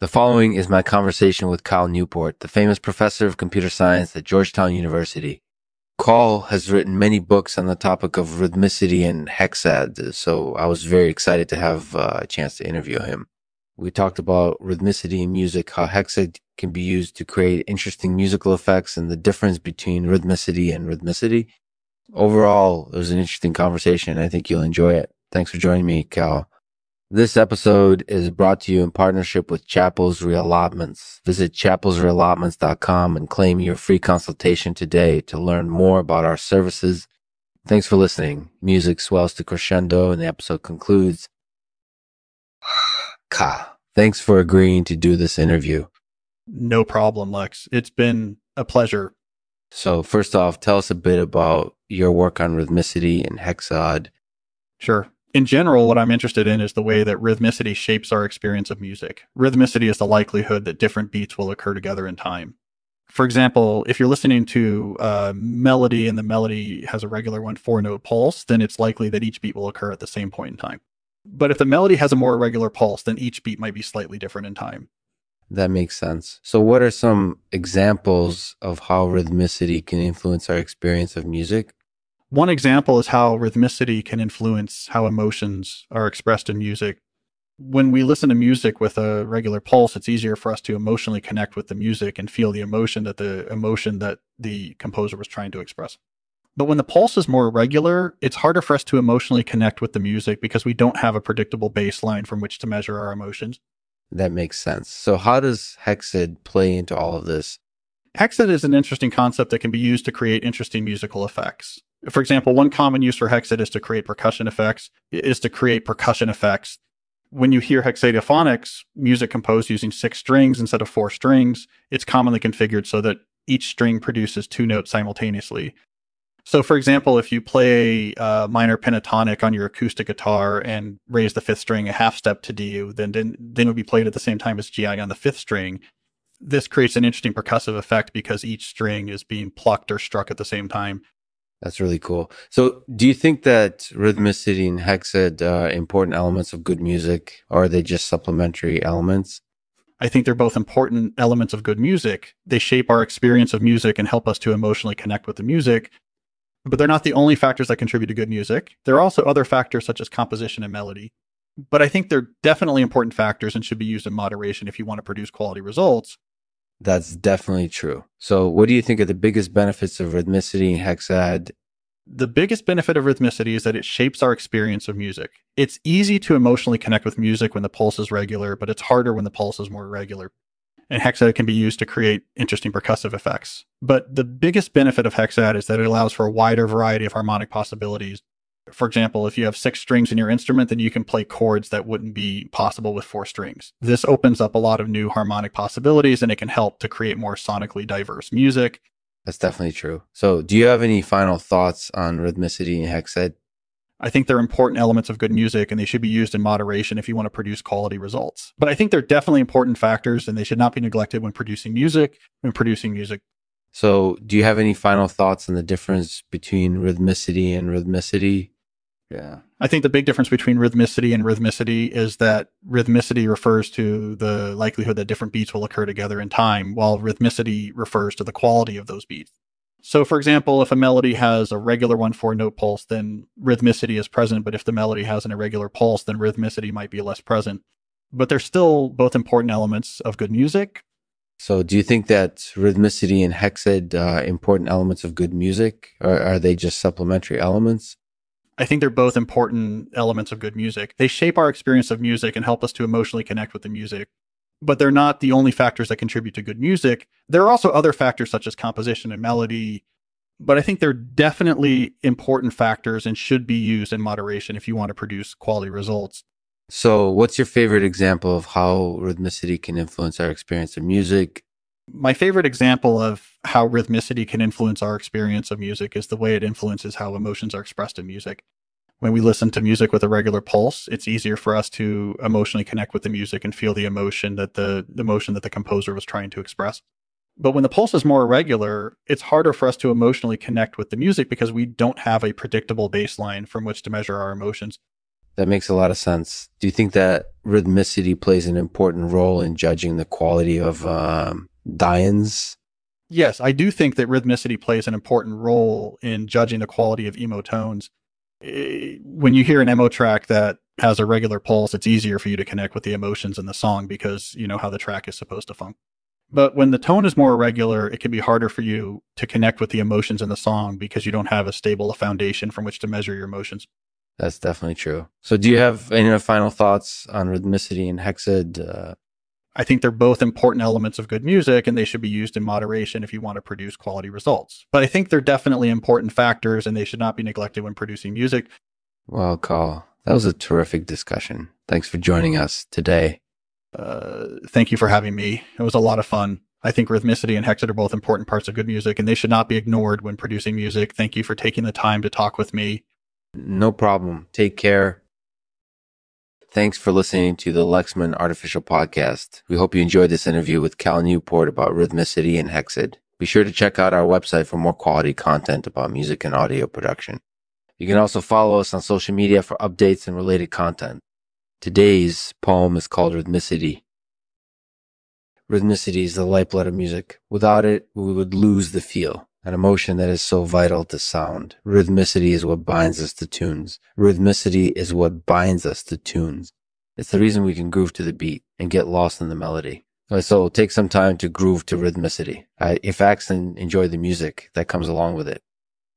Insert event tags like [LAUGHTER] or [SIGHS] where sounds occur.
The following is my conversation with Cal Newport, the famous professor of computer science at Georgetown University. Cal has written many books on the topic of rhythmicity and hexad, so I was very excited to have uh, a chance to interview him. We talked about rhythmicity in music, how hexad can be used to create interesting musical effects and the difference between rhythmicity and rhythmicity. Overall, it was an interesting conversation. I think you'll enjoy it. Thanks for joining me, Cal. This episode is brought to you in partnership with Chappell's Reallotments. Visit chappellsreallotments.com and claim your free consultation today to learn more about our services. Thanks for listening. Music swells to crescendo and the episode concludes. [SIGHS] Ka, thanks for agreeing to do this interview. No problem, Lex. It's been a pleasure. So, first off, tell us a bit about your work on rhythmicity and hexad. Sure. In general, what I'm interested in is the way that rhythmicity shapes our experience of music. Rhythmicity is the likelihood that different beats will occur together in time. For example, if you're listening to a melody and the melody has a regular one four note pulse, then it's likely that each beat will occur at the same point in time. But if the melody has a more irregular pulse, then each beat might be slightly different in time. That makes sense. So, what are some examples of how rhythmicity can influence our experience of music? One example is how rhythmicity can influence how emotions are expressed in music. When we listen to music with a regular pulse, it's easier for us to emotionally connect with the music and feel the emotion that the emotion that the composer was trying to express. But when the pulse is more irregular, it's harder for us to emotionally connect with the music because we don't have a predictable baseline from which to measure our emotions. That makes sense. So, how does Hexad play into all of this? Hexad is an interesting concept that can be used to create interesting musical effects. For example, one common use for hexad is to create percussion effects, is to create percussion effects. When you hear hexadeophonics, music composed using six strings instead of four strings, it's commonly configured so that each string produces two notes simultaneously. So, for example, if you play a uh, minor pentatonic on your acoustic guitar and raise the fifth string a half step to D, then then, then it would be played at the same time as GI on the fifth string. This creates an interesting percussive effect because each string is being plucked or struck at the same time. That's really cool. So, do you think that rhythmicity and hexad are uh, important elements of good music, or are they just supplementary elements? I think they're both important elements of good music. They shape our experience of music and help us to emotionally connect with the music. But they're not the only factors that contribute to good music. There are also other factors such as composition and melody. But I think they're definitely important factors and should be used in moderation if you want to produce quality results. That's definitely true. So, what do you think are the biggest benefits of rhythmicity and hexad? The biggest benefit of rhythmicity is that it shapes our experience of music. It's easy to emotionally connect with music when the pulse is regular, but it's harder when the pulse is more irregular. And hexad can be used to create interesting percussive effects. But the biggest benefit of hexad is that it allows for a wider variety of harmonic possibilities for example, if you have six strings in your instrument, then you can play chords that wouldn't be possible with four strings. This opens up a lot of new harmonic possibilities and it can help to create more sonically diverse music. That's definitely true. So, do you have any final thoughts on rhythmicity and hexad? I think they're important elements of good music and they should be used in moderation if you want to produce quality results. But I think they're definitely important factors and they should not be neglected when producing music, when producing music. So, do you have any final thoughts on the difference between rhythmicity and rhythmicity? Yeah. I think the big difference between rhythmicity and rhythmicity is that rhythmicity refers to the likelihood that different beats will occur together in time, while rhythmicity refers to the quality of those beats. So, for example, if a melody has a regular one four note pulse, then rhythmicity is present. But if the melody has an irregular pulse, then rhythmicity might be less present. But they're still both important elements of good music. So, do you think that rhythmicity and hexad are uh, important elements of good music, or are they just supplementary elements? I think they're both important elements of good music. They shape our experience of music and help us to emotionally connect with the music. But they're not the only factors that contribute to good music. There are also other factors such as composition and melody. But I think they're definitely important factors and should be used in moderation if you want to produce quality results. So, what's your favorite example of how rhythmicity can influence our experience of music my favorite example of how rhythmicity can influence our experience of music is the way it influences how emotions are expressed in music. When we listen to music with a regular pulse, it's easier for us to emotionally connect with the music and feel the emotion that the, the emotion that the composer was trying to express. But when the pulse is more irregular, it's harder for us to emotionally connect with the music because we don't have a predictable baseline from which to measure our emotions. That makes a lot of sense. Do you think that rhythmicity plays an important role in judging the quality of um, die-ins? Yes, I do think that rhythmicity plays an important role in judging the quality of emo tones. Eh, when you hear an emo track that has a regular pulse, it's easier for you to connect with the emotions in the song because you know how the track is supposed to funk. But when the tone is more irregular, it can be harder for you to connect with the emotions in the song because you don't have a stable foundation from which to measure your emotions. That's definitely true. So, do you have any final thoughts on rhythmicity and hexad? Uh... I think they're both important elements of good music and they should be used in moderation if you want to produce quality results. But I think they're definitely important factors and they should not be neglected when producing music. Well, Carl, that was a terrific discussion. Thanks for joining us today. Uh, thank you for having me. It was a lot of fun. I think rhythmicity and hexad are both important parts of good music, and they should not be ignored when producing music. Thank you for taking the time to talk with me. No problem. Take care. Thanks for listening to the Lexman Artificial Podcast. We hope you enjoyed this interview with Cal Newport about rhythmicity and hexad. Be sure to check out our website for more quality content about music and audio production. You can also follow us on social media for updates and related content. Today's poem is called Rhythmicity. Rhythmicity is the lifeblood of music. Without it, we would lose the feel, an emotion that is so vital to sound. Rhythmicity is what binds us to tunes. Rhythmicity is what binds us to tunes. It's the reason we can groove to the beat and get lost in the melody. So take some time to groove to rhythmicity. If acts and enjoy the music that comes along with it.